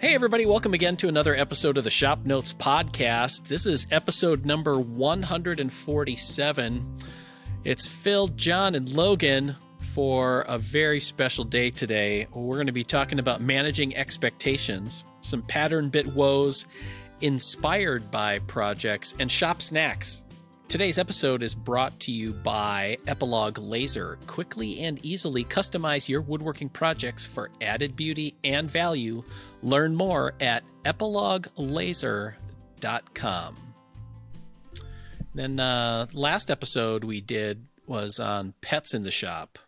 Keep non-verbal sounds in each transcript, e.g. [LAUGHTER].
Hey, everybody, welcome again to another episode of the Shop Notes Podcast. This is episode number 147. It's Phil, John, and Logan for a very special day today. We're going to be talking about managing expectations, some pattern bit woes inspired by projects, and shop snacks. Today's episode is brought to you by Epilogue Laser. Quickly and easily customize your woodworking projects for added beauty and value. Learn more at epiloguelaser.com. Then, uh, last episode we did was on pets in the shop,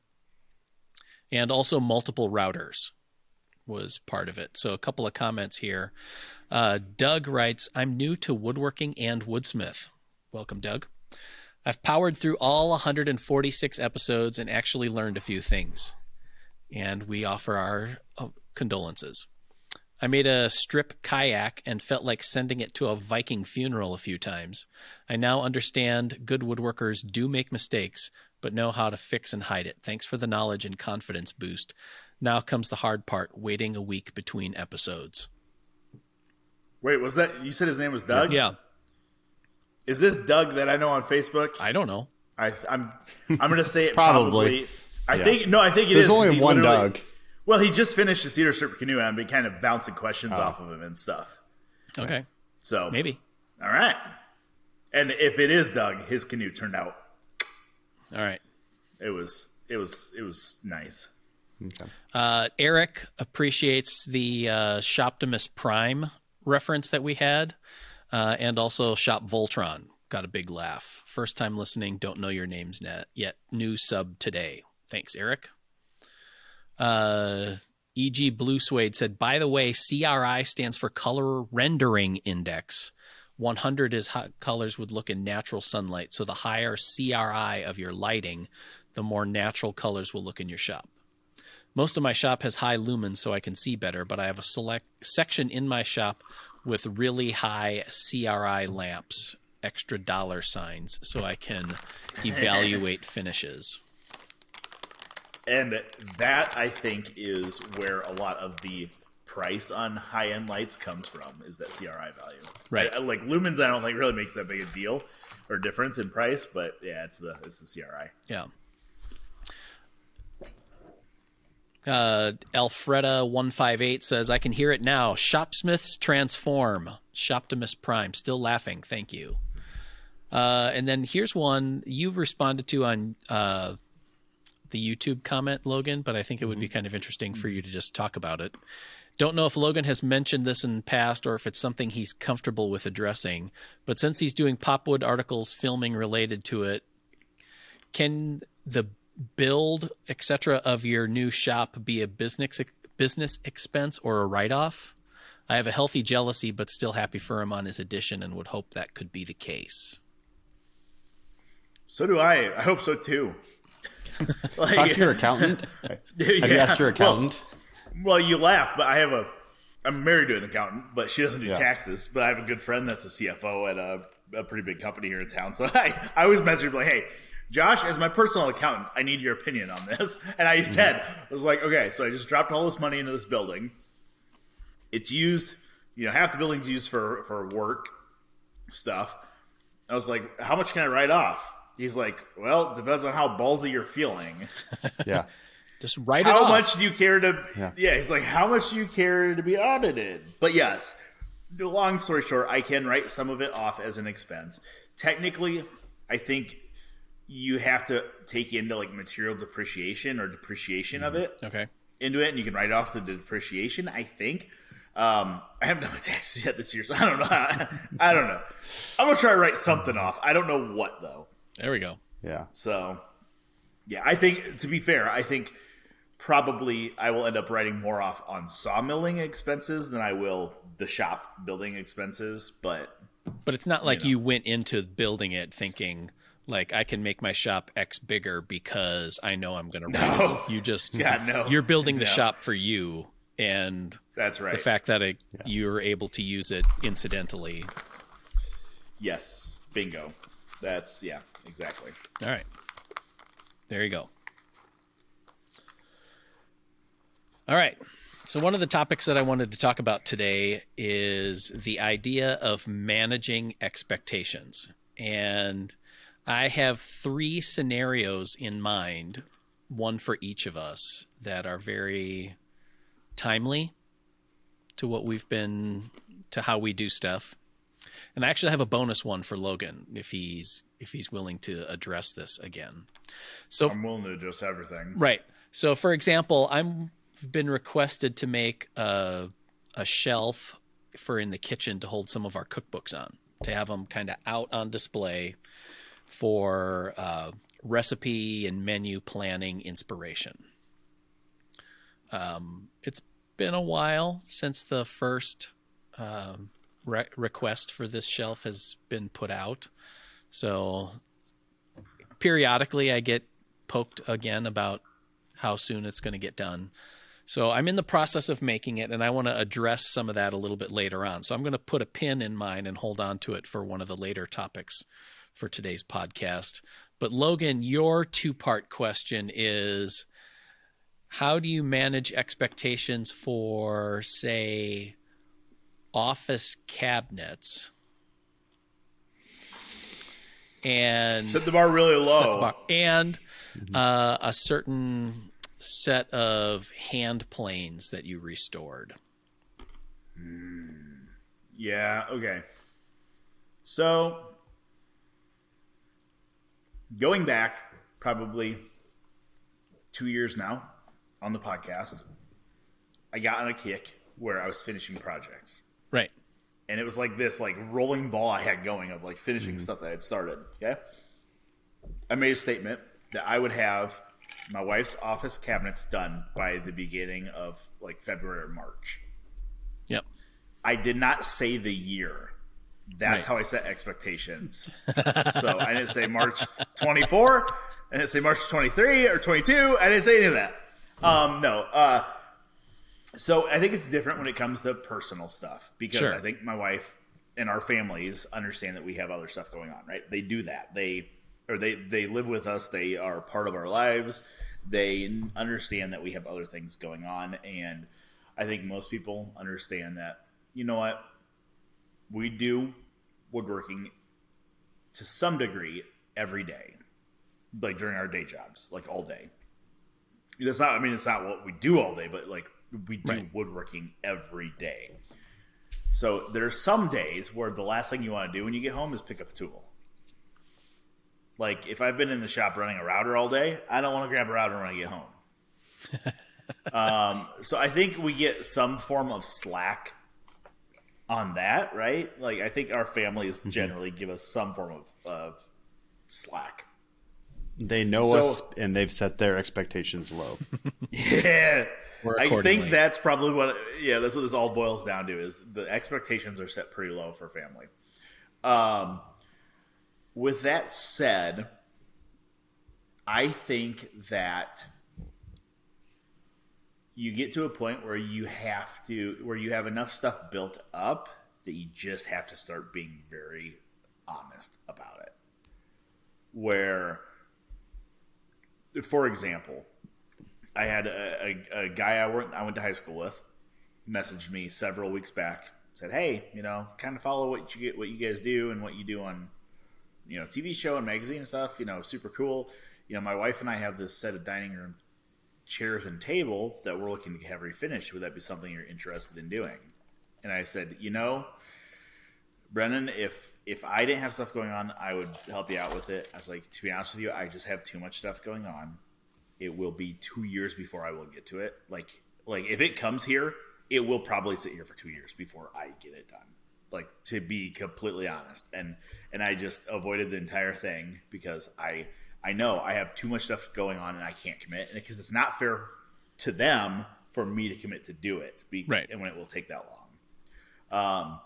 and also multiple routers was part of it. So, a couple of comments here. Uh, Doug writes, I'm new to woodworking and woodsmith. Welcome, Doug. I've powered through all 146 episodes and actually learned a few things. And we offer our uh, condolences. I made a strip kayak and felt like sending it to a Viking funeral a few times. I now understand good woodworkers do make mistakes, but know how to fix and hide it. Thanks for the knowledge and confidence boost. Now comes the hard part waiting a week between episodes. Wait, was that you said his name was Doug? Yeah. Is this Doug that I know on Facebook? I don't know. I, I'm I'm gonna say it [LAUGHS] Probably. probably. I Yeah. think no, I think it There's is, 'cause only one Doug. Well, he just finished the cedar strip canoe and I've been kind of bouncing questions off of him and stuff. Okay. So Maybe. all right. And if it is Doug, his canoe turned out. All right. It was it was it was nice. Okay. Uh, Eric appreciates the uh, Shoptimus Prime reference that we had, uh, and also Shop Voltron. Got a big laugh. First time listening. Don't know your names net yet. New sub today. Thanks, Eric. Uh, E.G. Blue Suede said, by the way, CRI stands for Color Rendering Index. 100 is how colors would look in natural sunlight. So the higher CRI of your lighting, the more natural colors will look in your shop. Most of my shop has high lumens so I can see better, but I have a select section in my shop with really high CRI lamps, extra dollar signs, so I can [LAUGHS] evaluate finishes. And that I think is where a lot of the price on high end lights comes from is that CRI value. Right. I- like lumens, I don't think really makes that big a deal or difference in price, but yeah, it's the it's the CRI. Yeah. Uh, Alfreda158 says, I can hear it now. Shopsmiths transform. Shoptimus Prime. Still laughing. Thank you. Uh, and then here's one you responded to on uh, the YouTube comment, Logan, but I think it would be kind of interesting for you to just talk about it. Don't know if Logan has mentioned this in the past or if it's something he's comfortable with addressing, but since he's doing Popwood articles filming related to it, can the build etc of your new shop be a business business expense or a write-off i have a healthy jealousy but still happy for him on his addition and would hope that could be the case So do I. I hope so too. [LAUGHS] like, Talk to your accountant. [LAUGHS] Have you asked your accountant? Well, you laugh, but I have a. I'm married to an accountant, but she doesn't do Yeah. taxes. But I have a good friend that's a CFO at a, a pretty big company here in town. So [LAUGHS] I, I always message her like, "Hey, Josh, as my personal accountant, I need your opinion on this." [LAUGHS] And I mm-hmm. said, "I was like, okay, so I just dropped all this money into this building. It's used, you know, half the building's used for for work stuff. I was like, how much can I write off?" He's like, "Well, it depends on how ballsy you're feeling." [LAUGHS] Yeah. [LAUGHS] just write it off. how much do you care to yeah. Yeah. he's like how much do you care to be audited but yes long story short i can write some of it off as an expense technically i think you have to take into like material depreciation or depreciation of it okay into it and you can write off the depreciation i think um, I haven't done [LAUGHS] my taxes yet this year, so I don't know. I don't know. I'm gonna try to write something off. I don't know what though. there we go Yeah. So, yeah, I think to be fair, I think probably I will end up writing more off on sawmilling expenses than I will the shop building expenses. But but it's not like you went into building it thinking like I can make my shop X bigger because I know I'm going [LAUGHS] to No. You just [LAUGHS] Yeah, no. you're building the No. shop for you and that's right. the fact that it, you're able to use it incidentally. yes, bingo. That's yeah, exactly. All right. There you go. All right. So, one of the topics that I wanted to talk about today is the idea of managing expectations. And I have three scenarios in mind, one for each of us, that are very timely to what we've been, to how we do stuff. And I actually have a bonus one for Logan if he's if he's willing to address this again. So I'm willing to address everything. Right. So, for example, I'm been requested to make a, a shelf for in the kitchen to hold some of our cookbooks on, to have them kind of out on display for uh, recipe and menu planning inspiration. Um, it's been a while since the first um, re- request for this shelf has been put out. So periodically I get poked again about how soon it's going to get done. So I'm in the process of making it, and I want to address some of that a little bit later on. So I'm going to put a pin in mine and hold on to it for one of the later topics for today's podcast. But Logan, your two part question is how do you manage expectations for, say, office cabinets? And set the bar really low. Bar, and uh, a certain set of hand planes that you restored. Yeah, okay. So, going back probably two years now on the podcast, I got on a kick where I was finishing projects. Right. And it was like this like rolling ball I had going of like finishing mm-hmm. stuff that I had started. Okay. I made a statement that I would have my wife's office cabinets done by the beginning of like February or March. Yep. I did not say the year. That's Right. how I set expectations. [LAUGHS] so I didn't say March 24. I didn't say March 23 or 22. I didn't say any of that. Um, no. Uh, so I think it's different when it comes to personal stuff because Sure. I think my wife and our families understand that we have other stuff going on, right? They do that. They or they they live with us. They are part of our lives. They understand that we have other things going on, and I think most people understand that. You know what? We do woodworking to some degree every day, like during our day jobs, like all day. That's not. I mean, it's not what we do all day, but like we do Right. woodworking every day. So there are some days where the last thing you want to do when you get home is pick up a tool. Like if I've been in the shop running a router all day, I don't want to grab a router when I get home. [LAUGHS] um, so I think we get some form of slack on that, right? Like I think our families generally give us some form of, of slack. They know So- us and they've set their expectations low. [LAUGHS] Yeah, I think that's probably what. Yeah, that's what this all boils down to. Is the expectations are set pretty low for family. Um, with that said, I think that you get to a point where you have to, where you have enough stuff built up that you just have to start being very honest about it. Where, for example, I had a, a, a guy I went I went to high school with messaged me several weeks back. Said, "Hey, you know, kind of follow what you get, what you guys do, and what you do on, you know, TV show and magazine and stuff. You know, super cool. You know, my wife and I have this set of dining room chairs and table that we're looking to have refinished. Would that be something you're interested in doing?" And I said, "You know, Brennan, if if I didn't have stuff going on, I would help you out with it." I was like, "To be honest with you, I just have too much stuff going on." it will be two years before I will get to it. Like like if it comes here, it will probably sit here for two years before I get it done. Like to be completely honest, and and I just avoided the entire thing because I I know I have too much stuff going on and I can't commit, because it's not fair to them for me to commit to do it, be, Right. And when it will take that long. Um,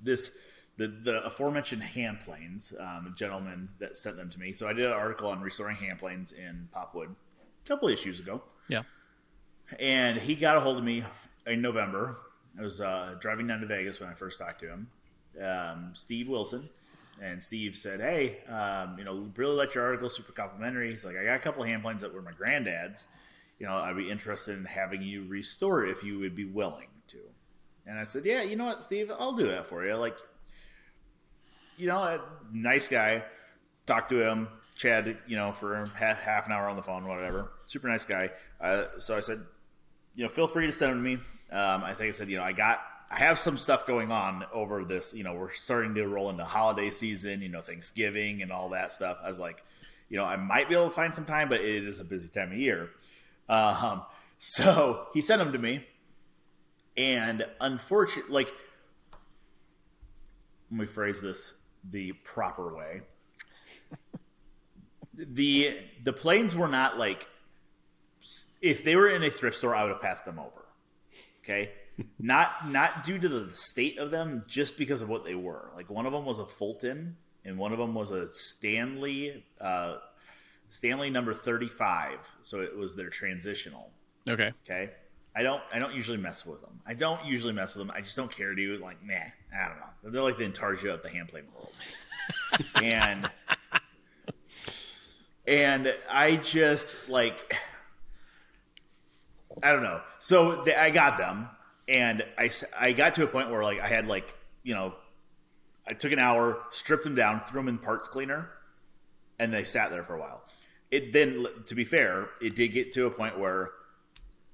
this the the aforementioned hand planes, um, a gentleman that sent them to me. So I did an article on restoring hand planes in Popwood a couple issues ago, Yeah. and he got a hold of me in November. I was uh, driving down to Vegas when I first talked to him. Um, Steve Wilson, and Steve said, "Hey, um, you know, really liked your article, super complimentary." He's like, "I got a couple of hand planes that were my granddad's, you know, I'd be interested in having you restore it if you would be willing to. And I said, yeah, you know what, Steve, I'll do that for you. Like, you know, a nice guy. Talked to him, Chad, you know, for half, half an hour on the phone, whatever. Super nice guy. Uh, so I said, you know, feel free to send them to me. Um, I think I said, you know, I got, I have some stuff going on over this. You know, we're starting to roll into holiday season. You know, Thanksgiving and all that stuff. I was like, you know, I might be able to find some time, but it is a busy time of year. Um, [LAUGHS] so he sent them to me, and unfortunately, like, let me phrase this the proper way. [LAUGHS] the the planes were not like if they were in a thrift store, I would have passed them over. Okay, not not due to the state of them, just because of what they were. Like one of them was a Fulton, and one of them was a Stanley uh, Stanley number thirty five. So it was their transitional. Okay. Okay. I don't I don't usually mess with them. I don't usually mess with them. I just don't care to. Like, nah, I don't know. They're like the Intarsia of the hand plane world. [LAUGHS] and and I just like I don't know. So I got them, and I I got to a point where like I had like you know I took an hour, stripped them down, threw them in parts cleaner, and they sat there for a while. It then, to be fair, it did get to a point where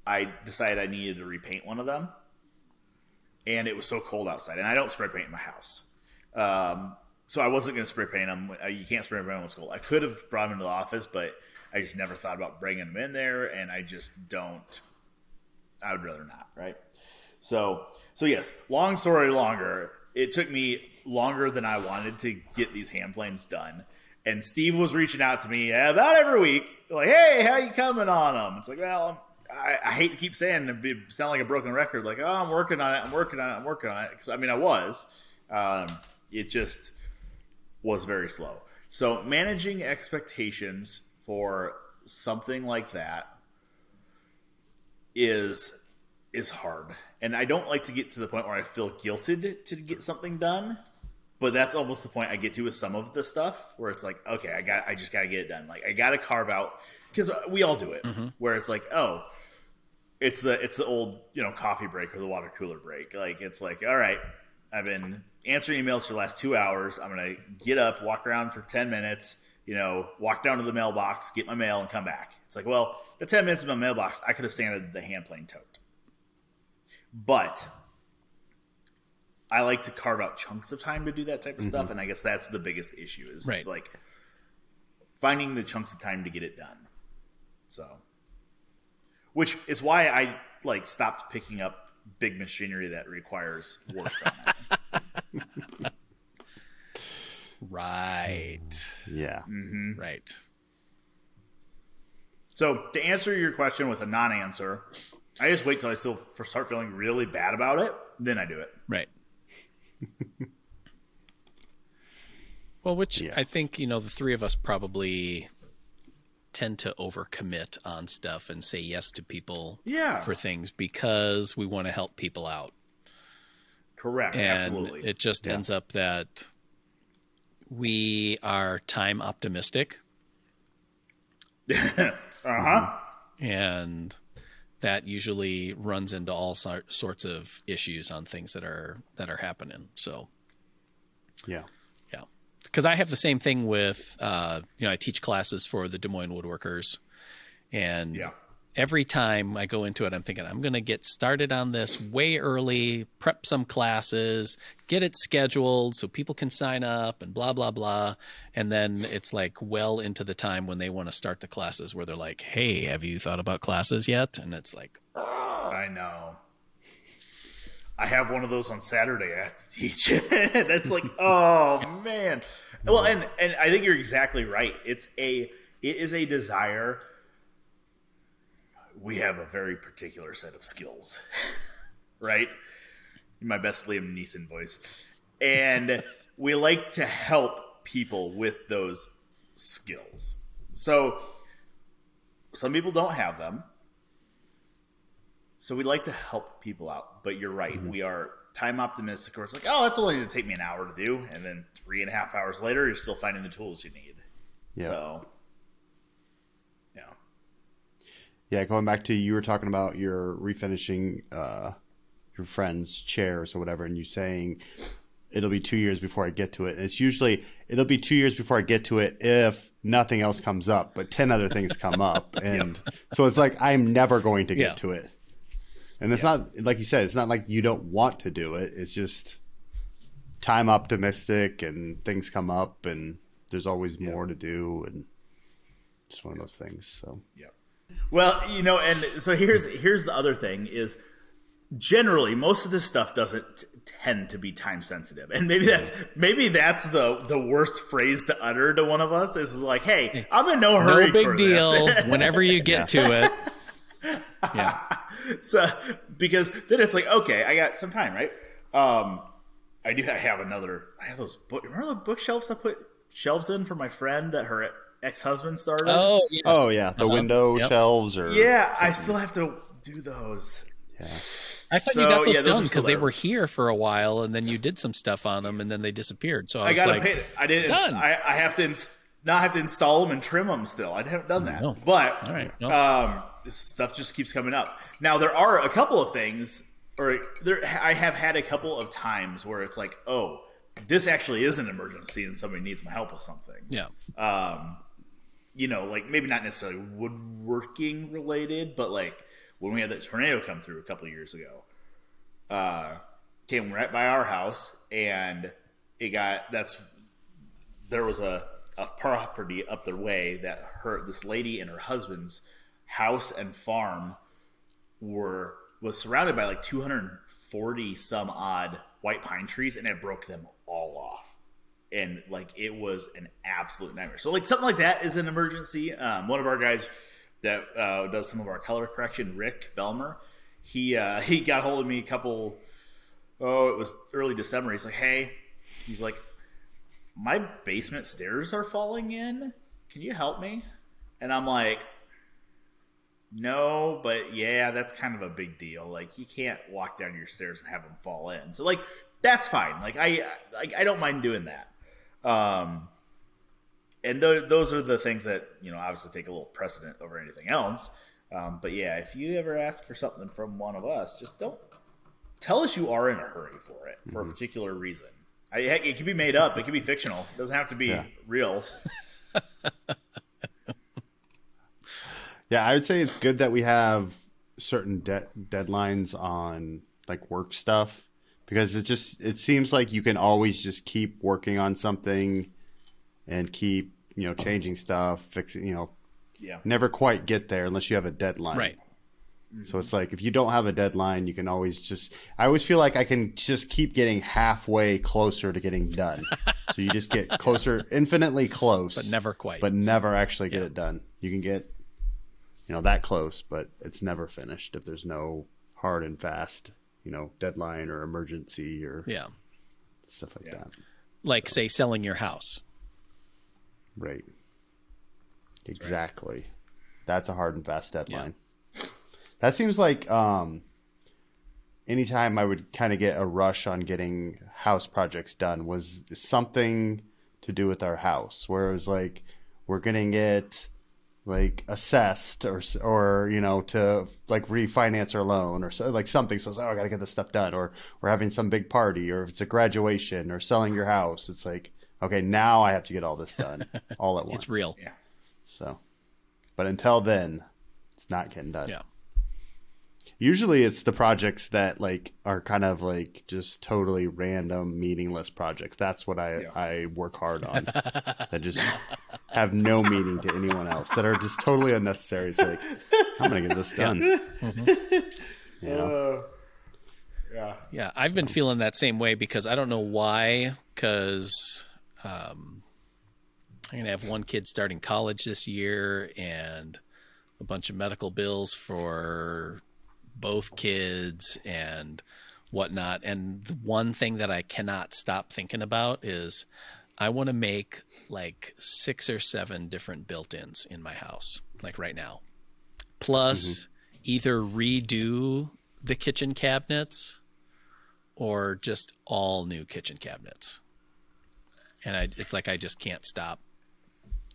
I decided I needed to repaint one of them, and it was so cold outside, and I don't spray paint in my house. Um, so I wasn't going to spray paint them. You can't spray paint them it's cold. I could have brought them into the office, but I just never thought about bringing them in there, and I just don't. I would rather not, right? So, so yes. Long story longer. It took me longer than I wanted to get these hand planes done, and Steve was reaching out to me about every week, like, "Hey, how you coming on them?" It's like, well, I, I hate to keep saying it sound like a broken record, like, "Oh, I'm working on it, I'm working on it, I'm working on it," because I mean, I was. Um, it just was very slow. So managing expectations for something like that is is hard. And I don't like to get to the point where I feel guilted to get something done. But that's almost the point I get to with some of the stuff where it's like, okay, I got I just got to get it done. Like I got to carve out cuz we all do it mm-hmm. where it's like, oh, it's the it's the old, you know, coffee break or the water cooler break. Like it's like, all right, I've been answering emails for the last 2 hours. I'm going to get up, walk around for 10 minutes, you know, walk down to the mailbox, get my mail and come back. It's like, well, the 10 minutes in my mailbox, I could have sanded the hand plane tote. But I like to carve out chunks of time to do that type of mm-hmm. stuff, and I guess that's the biggest issue is right. it's like finding the chunks of time to get it done. So, which is why I like stopped picking up big machinery that requires work [LAUGHS] right. Yeah. Mm-hmm. Right. So to answer your question with a non-answer, I just wait till I still start feeling really bad about it, then I do it. Right. well, which yes. I think you know the three of us probably tend to overcommit on stuff and say yes to people yeah. for things because we want to help people out. Correct. And Absolutely. It just yeah. ends up that we are time optimistic. [LAUGHS] uh huh. And that usually runs into all sorts of issues on things that are that are happening. So, yeah, yeah, because I have the same thing with uh, you know I teach classes for the Des Moines woodworkers, and yeah. Every time I go into it, I'm thinking I'm going to get started on this way early, prep some classes, get it scheduled so people can sign up, and blah blah blah, and then it's like well into the time when they want to start the classes where they're like, "Hey, have you thought about classes yet?" And it's like, I know. I have one of those on Saturday. I have to teach it. [LAUGHS] That's like, [LAUGHS] oh man. Well, and and I think you're exactly right. It's a it is a desire. We have a very particular set of skills, [LAUGHS] right? My best Liam Neeson voice, and [LAUGHS] we like to help people with those skills. So some people don't have them so we like to help people out, but you're right. Mm-hmm. We are time optimistic. Or it's like, oh, that's only going to take me an hour to do, and then three and a half hours later, you're still finding the tools you need. Yeah. So, yeah. Yeah, going back to you were talking about your refinishing uh, your friend's chairs or whatever, and you saying it'll be two years before I get to it. And it's usually it'll be two years before I get to it if nothing else comes up, but ten other things come up, [LAUGHS] and so it's like I'm never going to get Yeah. to it. And it's not like you said, it's not like you don't want to do it. It's just time optimistic, and things come up, and there's always more to do, and just one of those things. So Well, you know, and so here's here's the other thing is generally most of this stuff doesn't t- tend to be time sensitive, and maybe that's maybe that's the the worst phrase to utter to one of us is like, "Hey, I'm in no hurry No big deal. this." [LAUGHS] Whenever you get to it. Yeah. [LAUGHS] so because then it's like, okay, I got some time, right? Um, I do. I have another. I have those book. Remember the bookshelves I put shelves in for my friend that her ex husband started. Oh, yes. Oh yeah, the Uh-huh. window Yep. shelves or yeah, I still have to do those. yeah. I thought So, you got those yeah, done because they were here for a while, and then you did some stuff on them, and then they disappeared. So I, I gotta like, pay. it. I didn't. Done. I, I have to ins- now I have to install them and trim them. Still, I haven't done that. no. But All right, no. um, this stuff just keeps coming up. Now there are a couple of things, or there I have had a couple of times where it's like, oh, this actually is an emergency and somebody needs my help with something. yeah, Um, you know, like maybe not necessarily woodworking related, but like when we had that tornado come through a couple years ago, uh, came right by our house, and it got that's there was a a property up the way that her this lady and her husband's house and farm were was surrounded by like 240 some odd white pine trees and it broke them all off and like it was an absolute nightmare so like something like that is an emergency um, one of our guys that uh, does some of our color correction rick belmer he uh, [LAUGHS] he got hold of me a couple oh it was early december he's like hey he's like my basement stairs are falling in can you help me and i'm like no, but yeah, that's kind of a big deal. Like you can't walk down your stairs and have them fall in. So like that's fine. Like I like I don't mind doing that. Um and th- those are the things that, you know, obviously take a little precedent over anything else. Um, but yeah, if you ever ask for something from one of us, just don't tell us you are in a hurry for it for a particular reason. I, heck, it can be made up. It can be fictional. It doesn't have to be Yeah. real. [LAUGHS] Yeah, I would say it's good that we have certain de- deadlines on like work stuff because it just it seems like you can always just keep working on something and keep you know changing stuff, fixing you know Yeah. never quite get there unless you have a deadline. right. So it's like if you don't have a deadline, you can always just. I always feel like I can just keep getting halfway closer to getting done. [LAUGHS] so you just get closer, infinitely close, But never quite. but never actually get Yeah. it done. You can get, you know, that close, but it's never finished if there's no hard and fast, you know, deadline or emergency or Yeah, stuff like Yeah. that. like say selling your house. Right. Exactly. That's a hard and fast deadline. That seems like um anytime I would kind of get a rush on getting house projects done was something to do with our house where it was like we're getting it like assessed or or you know to like refinance our loan or so, like something so it's like, oh I got to get this stuff done or we're having some big party or if it's a graduation or selling your house it's like okay now I have to get all this done [LAUGHS] all at once It's real. Yeah. so but until then it's not getting done Yeah. Usually it's the projects that like are kind of like just totally random meaningless projects that's what i Yeah. i work hard on [LAUGHS] that just have no meaning to anyone else that are just totally unnecessary it's like i'm gonna get this done you know Uh, yeah. Yeah, I've been feeling that same way because I don't know why. Because um, I'm gonna have one kid starting college this year, and a bunch of medical bills for both kids and whatnot. And the one thing that I cannot stop thinking about is I want to make like six or seven different built-ins in my house, like right now. Plus, mm-hmm. either redo the kitchen cabinets or just all new kitchen cabinets. And I, it's like I just can't stop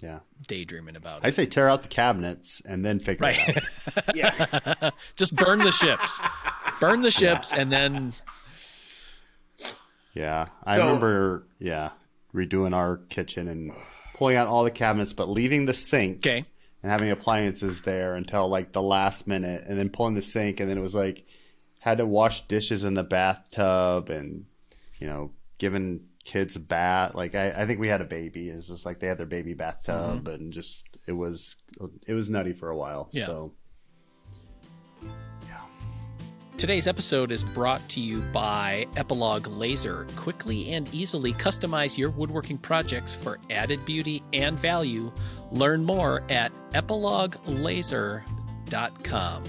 Yeah. daydreaming about it. I say tear out the cabinets and then figure it out. [LAUGHS] Yeah. [LAUGHS] Just burn the ships. Burn the ships and then Yeah. I So- remember, yeah, redoing our kitchen and pulling out all the cabinets, but leaving the sink okay. and having appliances there until like the last minute and then pulling the sink. And then it was like, had to wash dishes in the bathtub and, you know, giving kids a bath. Like, I, I think we had a baby. It was just like they had their baby bathtub mm-hmm. and just, it was, it was nutty for a while. Yeah. So, Today's episode is brought to you by Epilogue Laser. Quickly and easily customize your woodworking projects for added beauty and value. Learn more at epiloguelaser.com.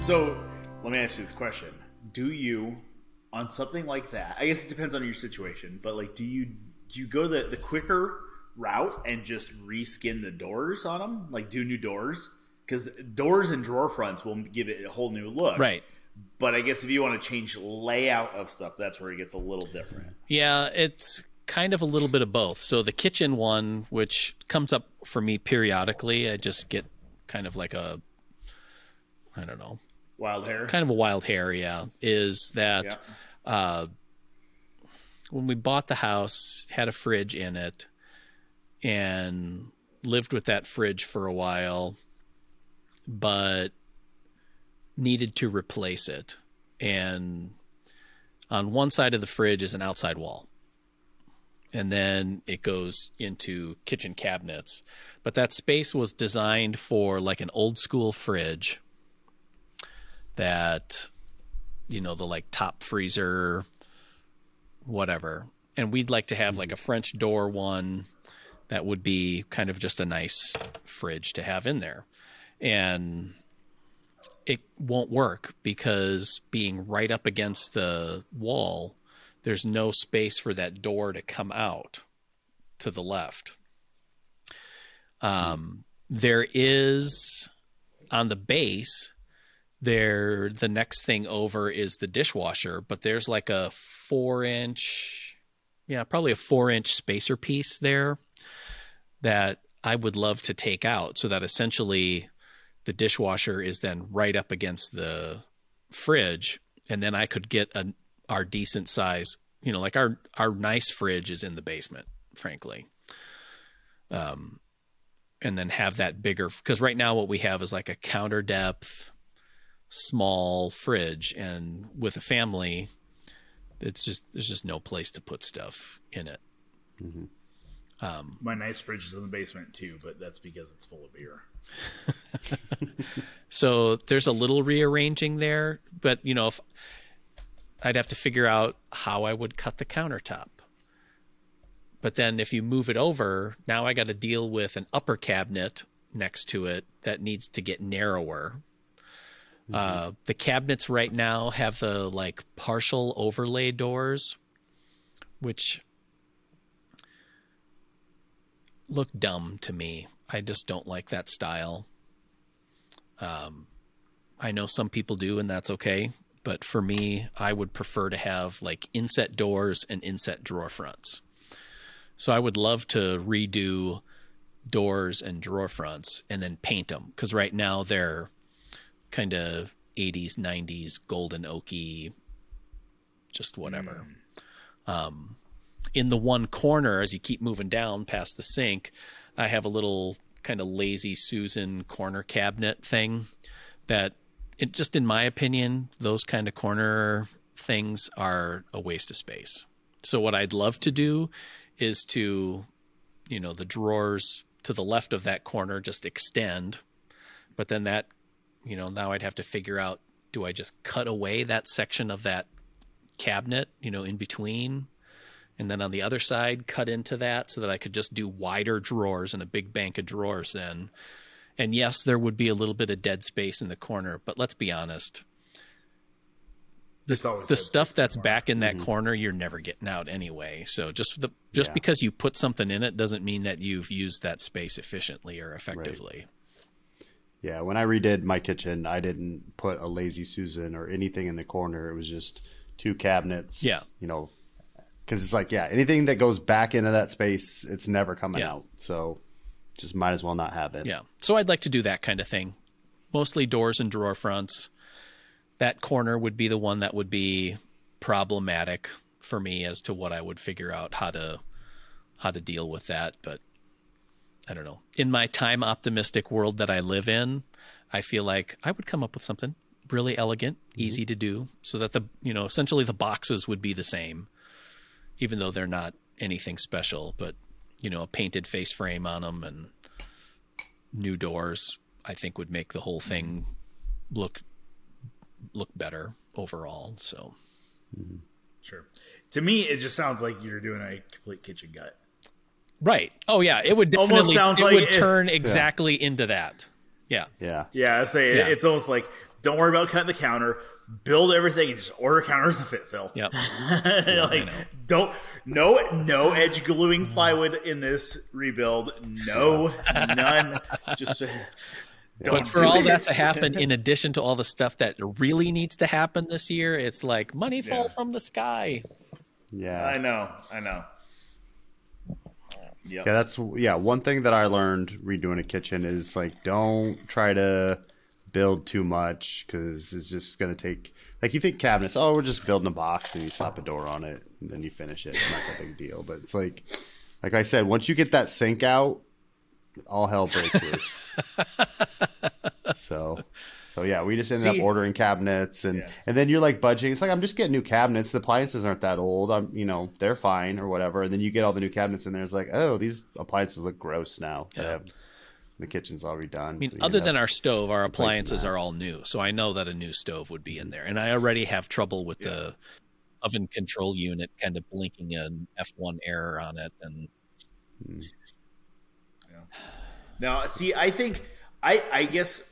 So let me ask you this question: Do you, on something like that? I guess it depends on your situation, but like, do you do you go the the quicker route and just reskin the doors on them, like do new doors? Because doors and drawer fronts will give it a whole new look, Right. But I guess if you want to change layout of stuff, that's where it gets a little different. Yeah, it's kind of a little bit of both. So the kitchen one, which comes up for me periodically, I just get kind of like a, I don't know, Wild hair. kind of a wild hair. Yeah, is that Yeah. Uh, when we bought the house, had a fridge in it, and lived with that fridge for a while, but needed to replace it. And on one side of the fridge is an outside wall. And then it goes into kitchen cabinets. But that space was designed for like an old school fridge that, you know, the like top freezer, whatever. And we'd like to have like a French door one that would be kind of just a nice fridge to have in there. And it won't work because being right up against the wall, there's no space for that door to come out to the left. Um, there is on the base there the next thing over is the dishwasher but there's like a four inch yeah probably a four inch spacer piece there that i would love to take out so that essentially the dishwasher is then right up against the fridge and then i could get a our decent size you know like our our nice fridge is in the basement frankly. Um and then have that bigger because right now what we have is like a counter depth small fridge and with a family it's just there's just no place to put stuff in it. Mm-hmm. Um, My nice fridge is in the basement too, but that's because it's full of beer. [LAUGHS] so there's a little rearranging there but you know if i'd have to figure out how i would cut the countertop. But then if you move it over now i got to deal with an upper cabinet next to it that needs to get narrower uh, the cabinets right now have the like partial overlay doors which look dumb to me i just don't like that style I know some people do, and that's okay. But for me, I would prefer to have like inset doors and inset drawer fronts. So I would love to redo doors and drawer fronts and then paint them because right now they're kind of 80s, 90s, golden oaky, just whatever. Um, in the one corner, as you keep moving down past the sink, I have a little kind of lazy Susan corner cabinet thing that it just in my opinion those kind of corner things are a waste of space so what i'd love to do is to you know the drawers to the left of that corner just extend but then that you know now i'd have to figure out do i just cut away that section of that cabinet you know in between and then on the other side cut into that so that i could just do wider drawers and a big bank of drawers then and yes, there would be a little bit of dead space in the corner, but let's be honest. It's always The stuff space in the that's back in that mm-hmm. corner, you're never getting out anyway. So just the just Yeah. because you put something in it doesn't mean that you've used that space efficiently or effectively. Yeah, when I redid my kitchen, I didn't put a lazy Susan or anything in the corner. It was just two cabinets. Yeah. You know, because it's like yeah, anything that goes back into that space, it's never coming Yeah. out. So just might as well not have it. Yeah. So I'd like to do that kind of thing. Mostly doors and drawer fronts. That corner would be the one that would be problematic for me as to what I would figure out how to how to deal with that, but I don't know. In my time optimistic world that I live in, I feel like I would come up with something really elegant, mm-hmm. easy to do, so that the you know essentially the boxes would be the same, even though they're not anything special. But you know, a painted face frame on them and new doors, I think would make the whole thing mm-hmm. look look better overall. So mm-hmm. Sure. To me, it just sounds like you're doing a complete kitchen gut. Right, oh yeah, it would Almost definitely sounds it like would it- turn exactly into that. Yeah, Yeah. Yeah, I say Yeah. it's almost like don't worry about cutting the counter, build everything, and just order counters to fit fill. yep. [LAUGHS] like don't no no edge gluing plywood in this rebuild. No, [LAUGHS] none. Just uh, don't But for all it. that to happen, in [LAUGHS] addition to all the stuff that really needs to happen this year, it's like money fall Yeah. from the sky. Yeah. I know, I know. Yep. Yeah, that's yeah. One thing that I learned redoing a kitchen is like don't try to build too much because it's just gonna take. Like you think cabinets, oh, we're just building a box and you slap a door on it and then you finish it. It's not a big deal, but it's like, like I said, once you get that sink out, all hell breaks loose. [LAUGHS] so, so yeah, we just ended See- up ordering cabinets and Yeah. and then you're like budgeting. It's like I'm just getting new cabinets. The appliances aren't that old. I'm you know they're fine or whatever. And then you get all the new cabinets in there. It's like oh these appliances look gross now. Yeah. the kitchen's already done. I mean, other than our stove, our appliances are all new, so I know that a new stove would be in mm-hmm. there, and I already have trouble with the oven control unit kind of blinking an F1 error on it, and mm. Now, see, I think I I guess,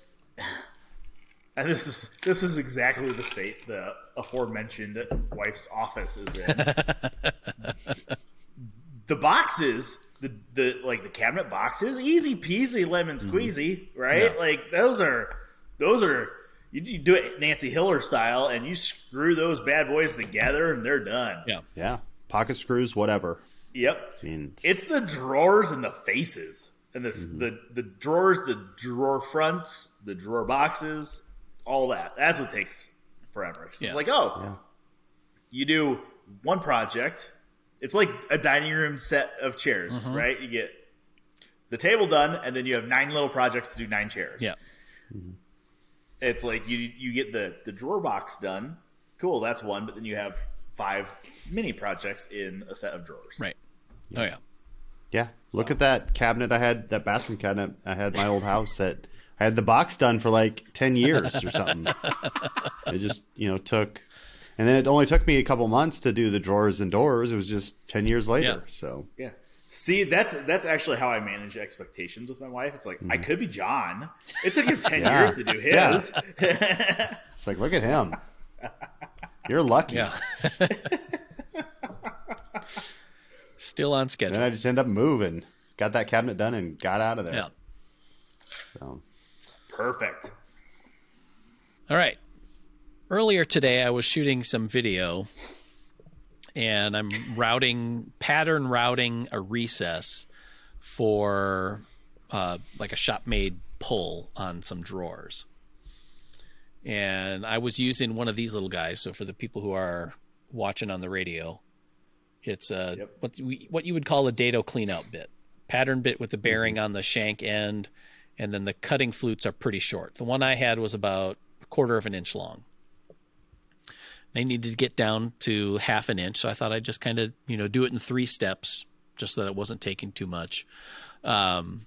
and this is this is exactly the state the aforementioned wife's office is in. [LAUGHS] the boxes, the the like the cabinet boxes, easy peasy lemon squeezy, right? Yeah. Like those are those are. You, you do it Nancy Hiller style, and you screw those bad boys together, and they're done. yeah, yeah, pocket screws, whatever. Yep. I mean, It's the drawers and the faces, and the Mm-hmm. the the drawers, the drawer fronts, the drawer boxes, all that. That's what takes forever. Yeah. It's like, oh, Yeah. you do one project. It's like a dining room set of chairs, Mm-hmm. right? You get the table done, and then you have nine little projects to do nine chairs. yeah, It's like you you get the the drawer box done. Cool, that's one. But then you have five mini projects in a set of drawers. right. Oh yeah, Yeah, look at that cabinet I had, that bathroom cabinet I had in my old house that I had the box done for like 10 years or something. [LAUGHS] it just, you know, took, and then it only took me a couple months to do the drawers and doors. It was just 10 years later. Yeah. So, Yeah. See, that's that's actually how I manage expectations with my wife. It's like I could be John. It took him ten Mm-hmm. [LAUGHS] Yeah. years to do his. Yeah. [LAUGHS] it's like, look at him. You're lucky. yeah. Still on schedule. Then I just end up moving, got that cabinet done and got out of there. Yeah. So, Perfect. All right. Earlier today, I was shooting some video, and I'm routing pattern routing a recess for uh, like a shop made pull on some drawers. And I was using one of these little guys. So for the people who are watching on the radio, it's a Yep. what we what you would call a dado cleanout bit, pattern bit with the bearing on the shank end, and then the cutting flutes are pretty short. The one I had was about a quarter of an inch long. I needed to get down to half an inch, so I thought I'd just kind of you know do it in three steps, just so that it wasn't taking too much. Um,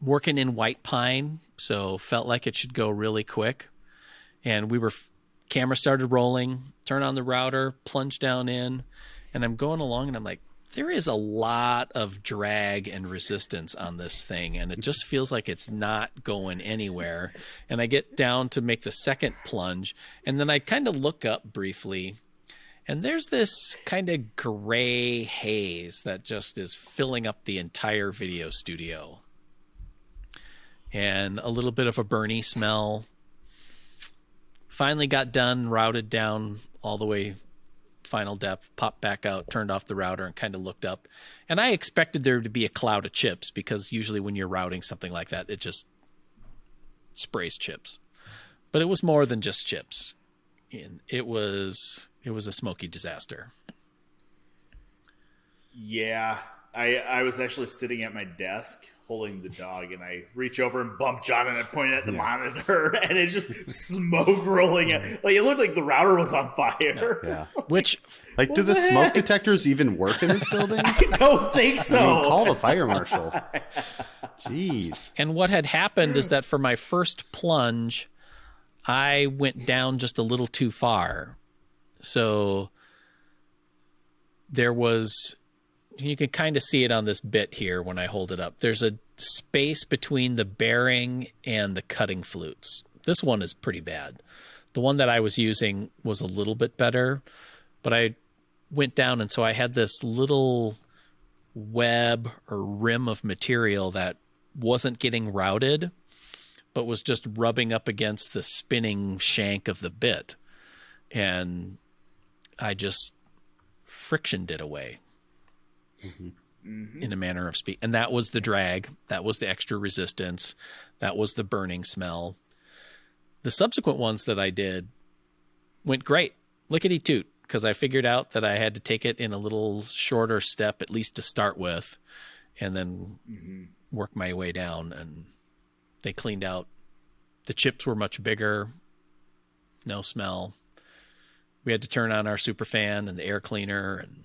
working in white pine, so felt like it should go really quick. And we were camera started rolling, turn on the router, plunge down in, and I'm going along and I'm like, there is a lot of drag and resistance on this thing, and it just feels like it's not going anywhere. And I get down to make the second plunge, and then I kind of look up briefly, and there's this kind of gray haze that just is filling up the entire video studio. And a little bit of a burny smell. Finally got done, routed down all the way final depth, popped back out, turned off the router, and kind of looked up. And I expected there to be a cloud of chips because usually when you're routing something like that, it just sprays chips. But it was more than just chips. And it was it was a smoky disaster. Yeah, I I was actually sitting at my desk holding the dog, and I reach over and bump John, and I point at the monitor, [LAUGHS] and it's just smoke rolling. Out. Like it looked like the router was on fire. Yeah. [LAUGHS] Which Like, do the the smoke detectors even work in this building? I [LAUGHS] I don't think so. mean, call the fire marshal. Jeez. And what had happened is that for my first plunge, I went down just a little too far. So there was, you can kind of see it on this bit here when I hold it up. There's a space between the bearing and the cutting flutes. This one is pretty bad. The one that I was using was a little bit better, but I went down and so I had this little web or rim of material that wasn't getting routed but was just rubbing up against the spinning shank of the bit and i just frictioned it away Mm-hmm. in a manner of speak and that was the drag that was the extra resistance that was the burning smell. The subsequent ones that i did went great. Lickety toot because i figured out that i had to take it in a little shorter step at least to start with and then mm-hmm. work my way down and they cleaned out. The chips were much bigger. No smell. We had to turn on our super fan and the air cleaner and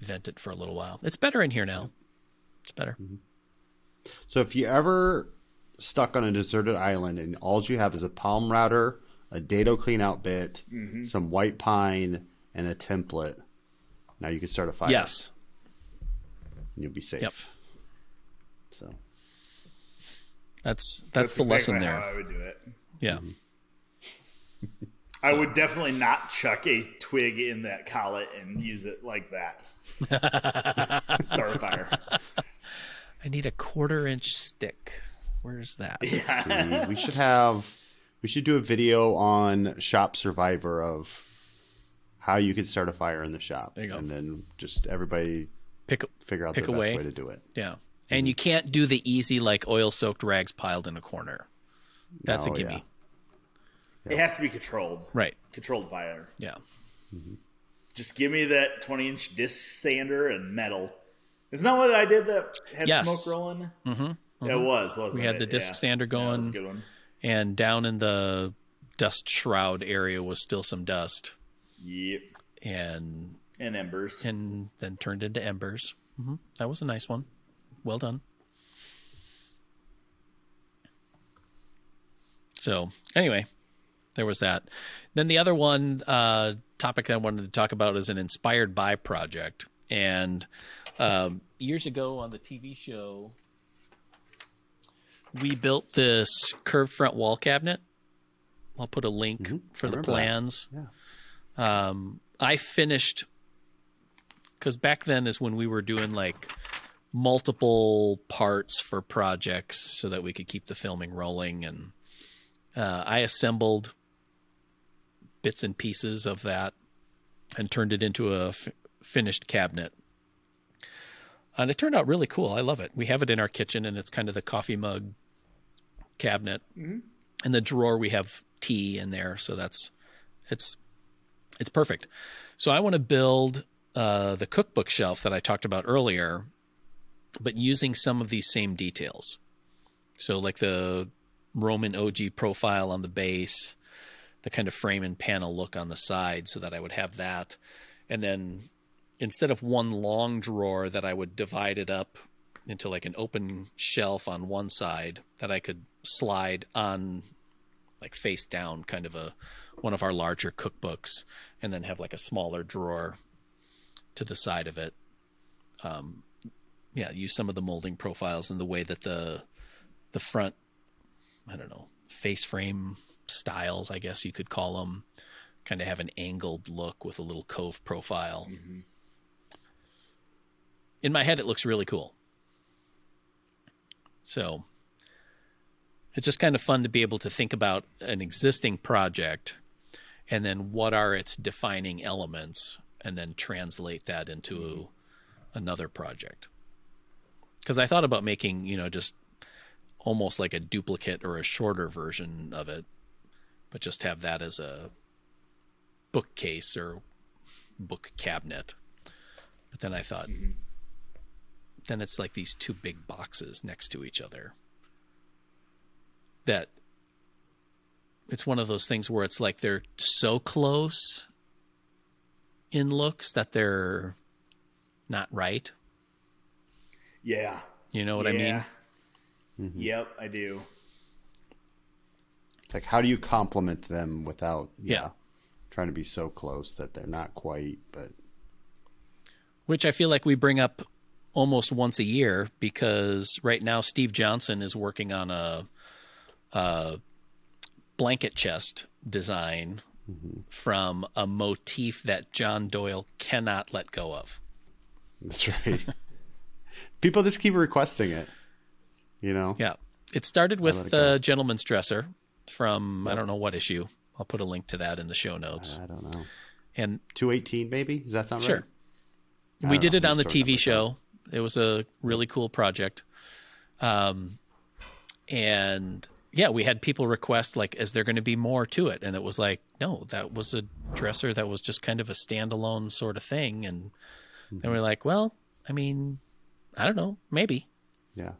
vent it for a little while. It's better in here now. It's better. Mm-hmm. So if you ever stuck on a deserted island and all you have is a palm router, a dado clean out bit, mm-hmm. some white pine, and a template, now you can start a fire. yes. And you'll be safe. Yep. So. That's that's, the lesson there. How I would do it. yeah mm-hmm. [LAUGHS] I would definitely not chuck a twig in that collet and use it like that. [LAUGHS] Start a fire. i need a quarter inch stick where's that see, we should [LAUGHS] have we should do a video on shop survivor of how you could start a fire in the shop. There you go. And then just everybody pick figure out Pick the away. best way to do it. yeah and you can't do the easy like oil soaked rags piled in a corner that's Oh, a gimme. yeah. It has to be controlled. right Controlled fire. yeah Just give me that 20 inch disc sander and metal. Isn't that what I did that had Yes. smoke rolling? Mm-hmm. Yeah, it was, wasn't We had it? the disc Yeah. sander Yeah, that was a going. good one. and down in the dust shroud area was still some dust Yep. and And embers. and then turned into embers hmm that was a nice one well done so anyway there was that. Then the other one uh, topic i wanted to talk about is an inspired by project. And um, years ago on the tv show we built this curved front wall cabinet. I'll put a link for I the that. plans. Yeah. um, I finished because back then is when we were doing like multiple parts for projects so that we could keep the filming rolling. And uh, I assembled bits and pieces of that and turned it into a f- finished cabinet. And it turned out really cool. I love it. We have it in our kitchen and it's kind of the coffee mug cabinet. In the drawer we have tea in there, so that's it's it's perfect. So I want to build uh, the cookbook shelf that I talked about earlier, but using some of these same details. So like the Roman ogee profile on the base, the kind of frame and panel look on the side, so that I would have that, and then instead of one long drawer that I would divide it up into like an open shelf on one side that I could slide on like face down kind of a one of our larger cookbooks and then have like a smaller drawer to the side of it. Um yeah use some of the molding profiles and the way that the the front i don't know face frame styles i guess you could call them kind of have an angled look with a little cove profile. Mm-hmm. In my head it looks really cool. So it's just kind of fun to be able to think about an existing project and then what are its defining elements, and then translate that into mm-hmm. another project. Because I thought about making, you know, just almost like a duplicate or a shorter version of it, but just have that as a bookcase or book cabinet. But then I thought, mm-hmm. then it's like these two big boxes next to each other. That it's one of those things where it's like they're so close in looks that they're not right. Yeah. You know what I mean? Yeah. Mm-hmm. Yep, I do. It's like how do you complement them without yeah, Yeah. trying to be so close that they're not quite, but Which I feel like we bring up almost once a year because right now Steve Johnson is working on a, a blanket chest design mm-hmm. from a motif that John Doyle cannot let go of. that's right. [LAUGHS] People just keep requesting it. You know? Yeah. It started with the gentleman's dresser from I don't know what issue. I'll put a link to that in the show notes. I don't know. And 218 maybe? Does that sound Sure. right? we did know. it on the These sort of TV show. It was a really cool project. Um, and yeah, we had people request like, is there going to be more to it? And it was like, no, that was a dresser that was just kind of a standalone sort of thing. And Mm-hmm. then we're like, well, I mean, I don't know, maybe. Yeah.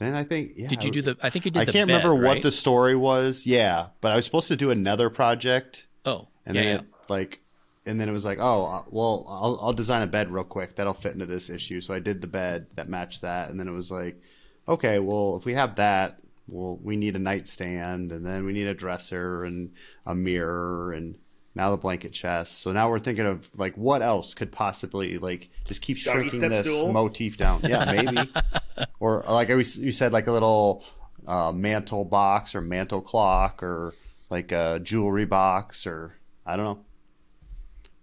Then I think yeah. Did you do the? I think you did. I can't remember what the story was. Yeah, but I was supposed to do another project Oh, and yeah, then yeah. it like and then it was like, "Oh, uh, well, I'll I'll design a bed real quick. That'll fit into this issue." So I did the bed that matched that and then it was like, "Okay, well, if we have that, well, we need a nightstand and then we need a dresser and a mirror and now the blanket chest. So now we're thinking of like what else could possibly like just keep Doggy shrinking this stool? motif down. Yeah, maybe. [LAUGHS] or like I was, you said, like a little uh, mantel box or mantel clock or like a jewelry box or I don't know.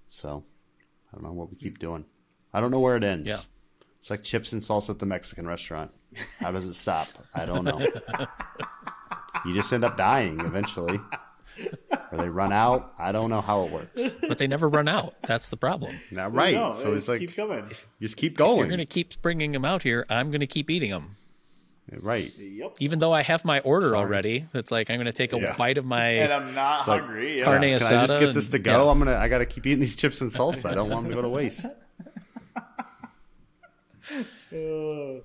So I don't know what we keep doing. I don't know where it ends. Yeah. It's like chips and salsa at the Mexican restaurant. How does it stop? I don't know. [LAUGHS] you just end up dying eventually. Or they run out. I don't know how it works. but they never run out. That's the problem. Now, right. No, so it's just like keep coming. just keep If going. you're going to keep bringing them out here, I'm going to keep eating them. Right. Yep. Even though I have my order Sorry. already, it's like I'm going to take a Yeah. bite of my. And I'm not like hungry. Yeah. Carne Can I just asada get this to go? yeah. I'm gonna. I gotta keep eating these chips and salsa. I don't want them to go to waste. [LAUGHS] Uh,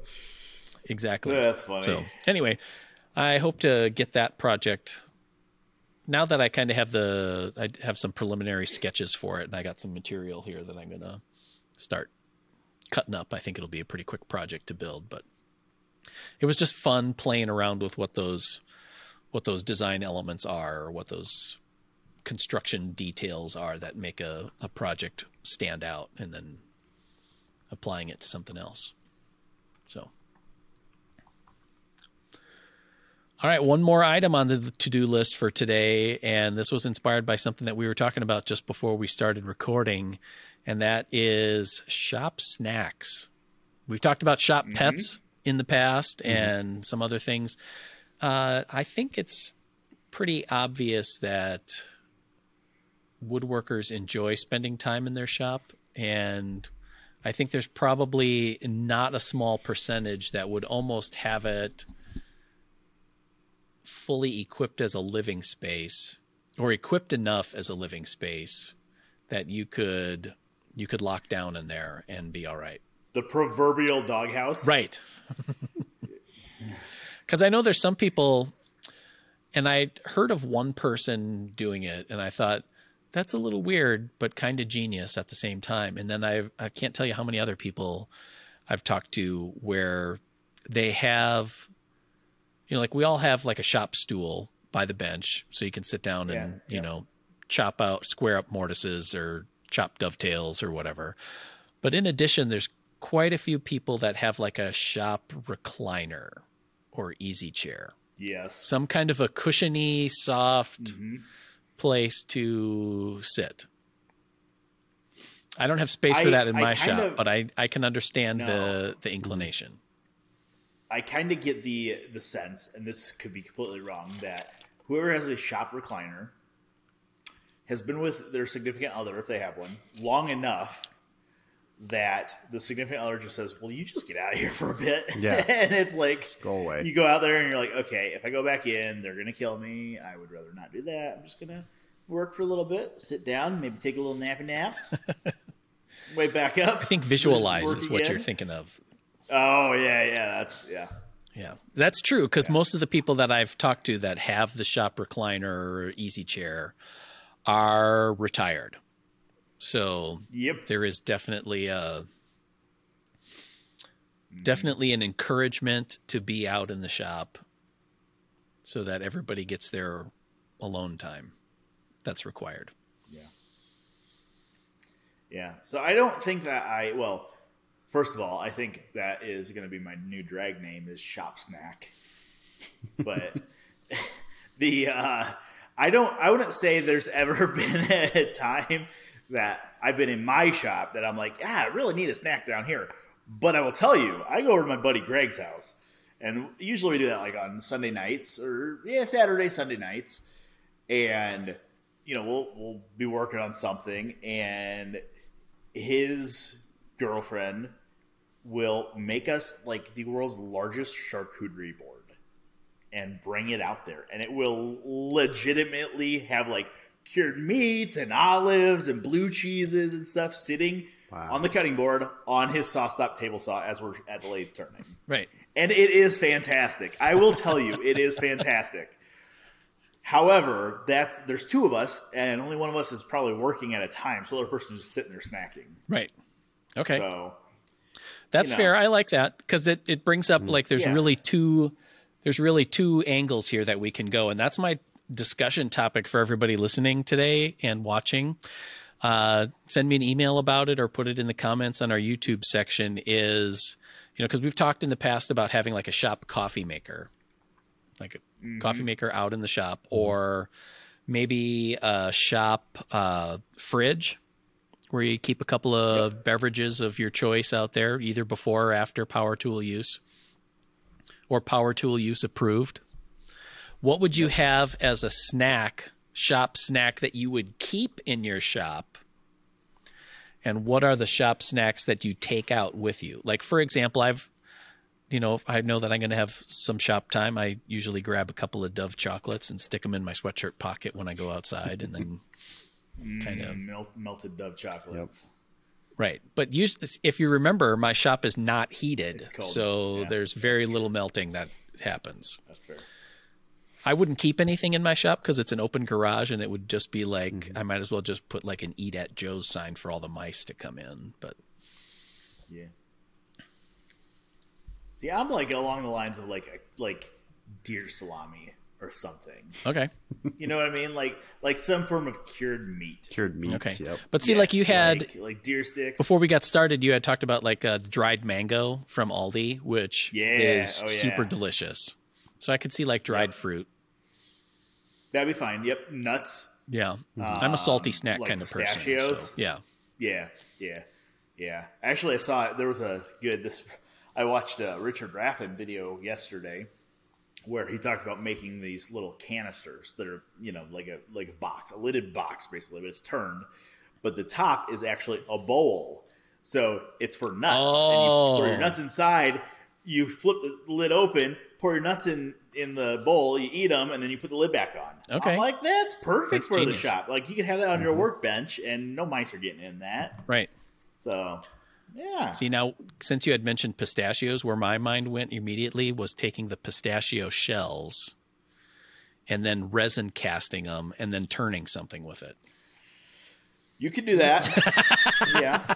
Exactly. That's funny. So anyway, I hope to get that project. Now that I kind of have the, I have some preliminary sketches for it, and I got some material here that I'm gonna start cutting up. I think it'll be a pretty quick project to build, but it was just fun playing around with what those, what those design elements are, or what those construction details are that make a, a project stand out, and then applying it to something else. So. All right, one more item on the to do list for today. And this was inspired by something that we were talking about just before we started recording. And that is shop snacks. We've talked about shop pets in the past and some other things. Uh, I think it's pretty obvious that woodworkers enjoy spending time in their shop. And I think there's probably not a small percentage that would almost have it fully equipped as a living space or equipped enough as a living space that you could you could lock down in there and be all right. the proverbial doghouse. Right. [LAUGHS] Cuz I know there's some people and I heard of one person doing it and I thought that's a little weird but kind of genius at the same time. And then I I can't tell you how many other people I've talked to where they have you know like we all have like a shop stool by the bench so you can sit down and you yeah. know chop out square up mortises or chop dovetails or whatever. But in addition there's quite a few people that have like a shop recliner or easy chair. Yes. Some kind of a cushiony, soft Mm-hmm. place to sit. I don't have space for that in I my shop, of- but I, I can understand No. the the inclination. I kind of get the the sense, and this could be completely wrong, that whoever has a shop recliner has been with their significant other, if they have one, long enough that the significant other just says, "Well, you just get out of here for a bit." [LAUGHS] Yeah. and it's like just go away. You go out there and you're like, "Okay, if I go back in, they're gonna kill me. I would rather not do that. I'm just gonna work for a little bit, sit down, maybe take a little nappy nap, [LAUGHS] Way back up." I think sit, visualize is what you're thinking of. Oh yeah, yeah, that's yeah. Yeah, that's true because most of the people that I've talked to that have the shop recliner or easy chair are retired. So Yep. there is definitely a mm-hmm. definitely an encouragement to be out in the shop so that everybody gets their alone time that's required. Yeah. Yeah. So I don't think that I well, first of all, I think that is going to be my new drag name is Shop Snack. But [LAUGHS] the uh I don't I wouldn't say there's ever [LAUGHS] been a time that I've been in my shop that I'm like, "Ah, I really need a snack down here." But I will tell you, I go over to my buddy Greg's house. And usually we do that like on Sunday nights or yeah, Saturday, Sunday nights. And you know, we'll we'll be working on something and his girlfriend will make us like the world's largest charcuterie board and bring it out there and it will legitimately have like cured meats and olives and blue cheeses and stuff sitting Wow. on the cutting board on his SawStop table saw as we're at the lathe turning Right. and it is fantastic. I will tell you, it is fantastic. However, that's there's two of us, and only one of us is probably working at a time, so the other person's just sitting there snacking. Right. Okay. So That's you know. fair. I like that because it, it brings up like there's Yeah. really two there's really two angles here that we can go, and that's my discussion topic for everybody listening today and watching. Uh, send me an email about it or put it in the comments on our YouTube section. Is you know because we've talked in the past about having like a shop coffee maker, like a Mm-hmm. coffee maker out in the shop, or maybe a shop uh, fridge where you keep a couple of beverages of your choice out there, either before or after power tool use, or power tool use approved. What would you have as a snack, shop snack that you would keep in your shop? And what are the shop snacks that you take out with you? Like, for example, I've, you know, I know that I'm going to have some shop time. I usually grab a couple of Dove chocolates and stick them in my sweatshirt pocket when I go outside, and then [LAUGHS] kind of mm, melt, melted Dove chocolates. Right. But you, if you remember, my shop is not heated. It's cold. So Yeah, there's very little melting that happens. That's fair. I wouldn't keep anything in my shop because it's an open garage and it would just be like, Mm-hmm. I might as well just put like an eat at Joe's sign for all the mice to come in. But Yeah. See, I'm like along the lines of like like deer salami or something. okay. You know what I mean? Like like some form of cured meat. Cured meat. Okay. Yep. But see, like you had, like, like deer sticks before we got started, you had talked about like a dried mango from Aldi, which Yeah. is Oh, yeah. super delicious. So I could see like dried fruit. That'd be fine. Yep, nuts. Yeah. Mm-hmm. I'm a salty Um, snack like kind of person. So, yeah. Yeah, yeah, yeah. Actually, I saw there was a good. This I watched a Richard Raffan video yesterday where he talked about making these little canisters that are you know like a like a box, a lidded box basically, but it's turned, but the top is actually a bowl, so it's for nuts. And you store Oh. your nuts inside. You flip the lid open, pour your nuts in in the bowl, you eat them, and then you put the lid back on. Okay. I'm like that's perfect That's for genius. the shop. Like you can have that on your mm-hmm. workbench, and no mice are getting in that. Right. So, yeah. See now, since you had mentioned pistachios, where my mind went immediately was taking the pistachio shells and then resin casting them and then turning something with it. You could do that. [LAUGHS] yeah.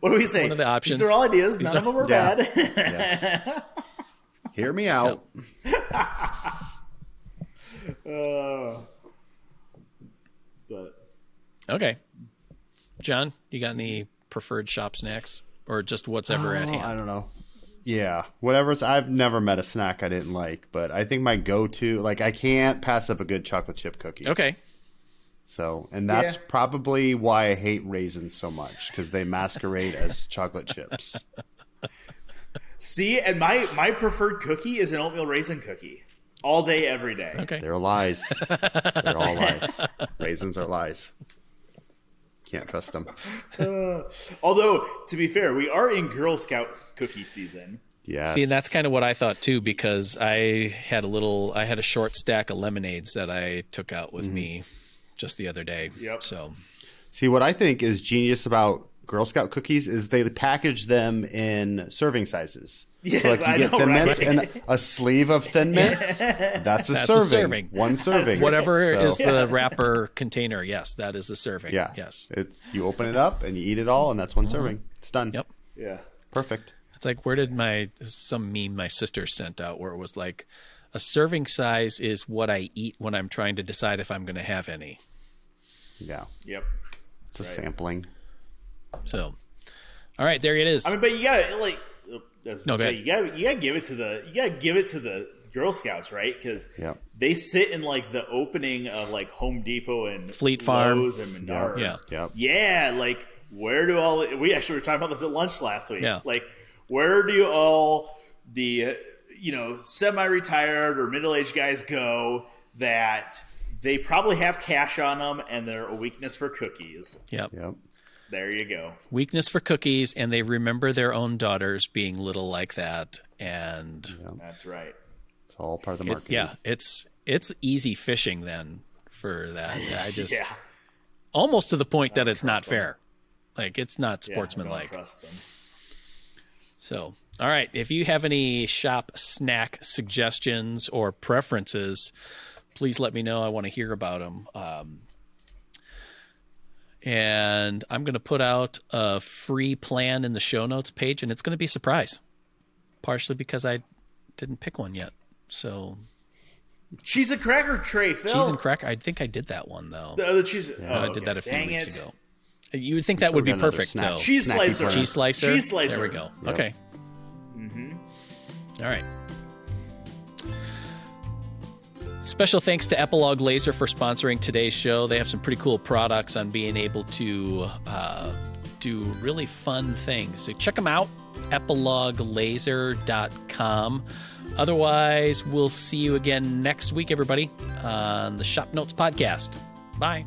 what do we say? One of the options. These are all ideas. These None of them are Yeah. bad. [LAUGHS] Hear me out. [LAUGHS] Uh, but Okay. John, you got any preferred shop snacks or just what's ever at Oh, I don't know. Yeah, whatever's. I've never met a snack I didn't like, but I think my go-to, like, I can't pass up a good chocolate chip cookie. Okay. So, and that's Yeah. probably why I hate raisins so much because they masquerade as [LAUGHS] chocolate chips. see, and my my preferred cookie is an oatmeal raisin cookie. all day, every day. Okay. They're lies. [LAUGHS] They're all lies. Raisins are lies. Can't trust them. [LAUGHS] Although, to be fair, we are in Girl Scout cookie season. Yeah. See, and that's kind of what I thought too, because I had a little, I had a short stack of lemonades that I took out with mm-hmm. me just the other day. Yep. So See, what I think is genius about Girl Scout cookies is they package them in serving sizes. Yes, so like you I get know, thin right? mints and a sleeve of thin [LAUGHS] mints. That's a That's a serving. serving. One serving. whatever So- is the [LAUGHS] wrapper container, yes, that is a serving. Yeah. Yes. It, you open it up and you eat it all, and that's one serving. It's done. Yep. Yeah. Perfect. It's like where did my some meme my sister sent out where it was like a serving size is what I eat when I'm trying to decide if I'm going to have any. Yeah. Yep. It's a sampling. So, all right, there it is. I mean, but you gotta like, uh, as- No, go ahead. you gotta you gotta give it to the you gotta give it to the Girl Scouts, right? Because Yep. they sit in like the opening of like Home Depot and Fleet Farm. Lowe's and Menards. Yeah. Yep. Yeah, like where do all we actually were talking about this at lunch last week. Yeah. Like where do all the uh, you know semi-retired or middle-aged guys go that they probably have cash on them and they're a weakness for cookies. yep. Yep. There you go. Weakness for cookies, and they remember their own daughters being little like that, and That's right. It's all part of the it- marketing. yeah, it's it's easy fishing then for that. [LAUGHS] I just yeah. almost to the point that it's not them. fair. Like it's not Yeah, sportsmanlike. Don't trust them. So, all right. If you have any shop snack suggestions or preferences, please let me know. I want to hear about them. Um, and I'm going to put out a free plan in the show notes page, and it's going to be a surprise, partially because I didn't pick one yet. So, Cheese and cracker tray, Phil. cheese and cracker. I think I did that one though. The other cheese. Uh, oh, I did okay. that a few Dang weeks it. ago. You would think that would be perfect snack. though. Cheese Snacky slicer. corner. Cheese slicer. Cheese slicer. There we go. Yep. Okay. All right. Special thanks to Epilogue Laser for sponsoring today's show. They have some pretty cool products on being able to uh, do really fun things. So check them out, epiloguelaser.com. Otherwise, we'll see you again next week, everybody, on the Shop Notes Podcast. Bye.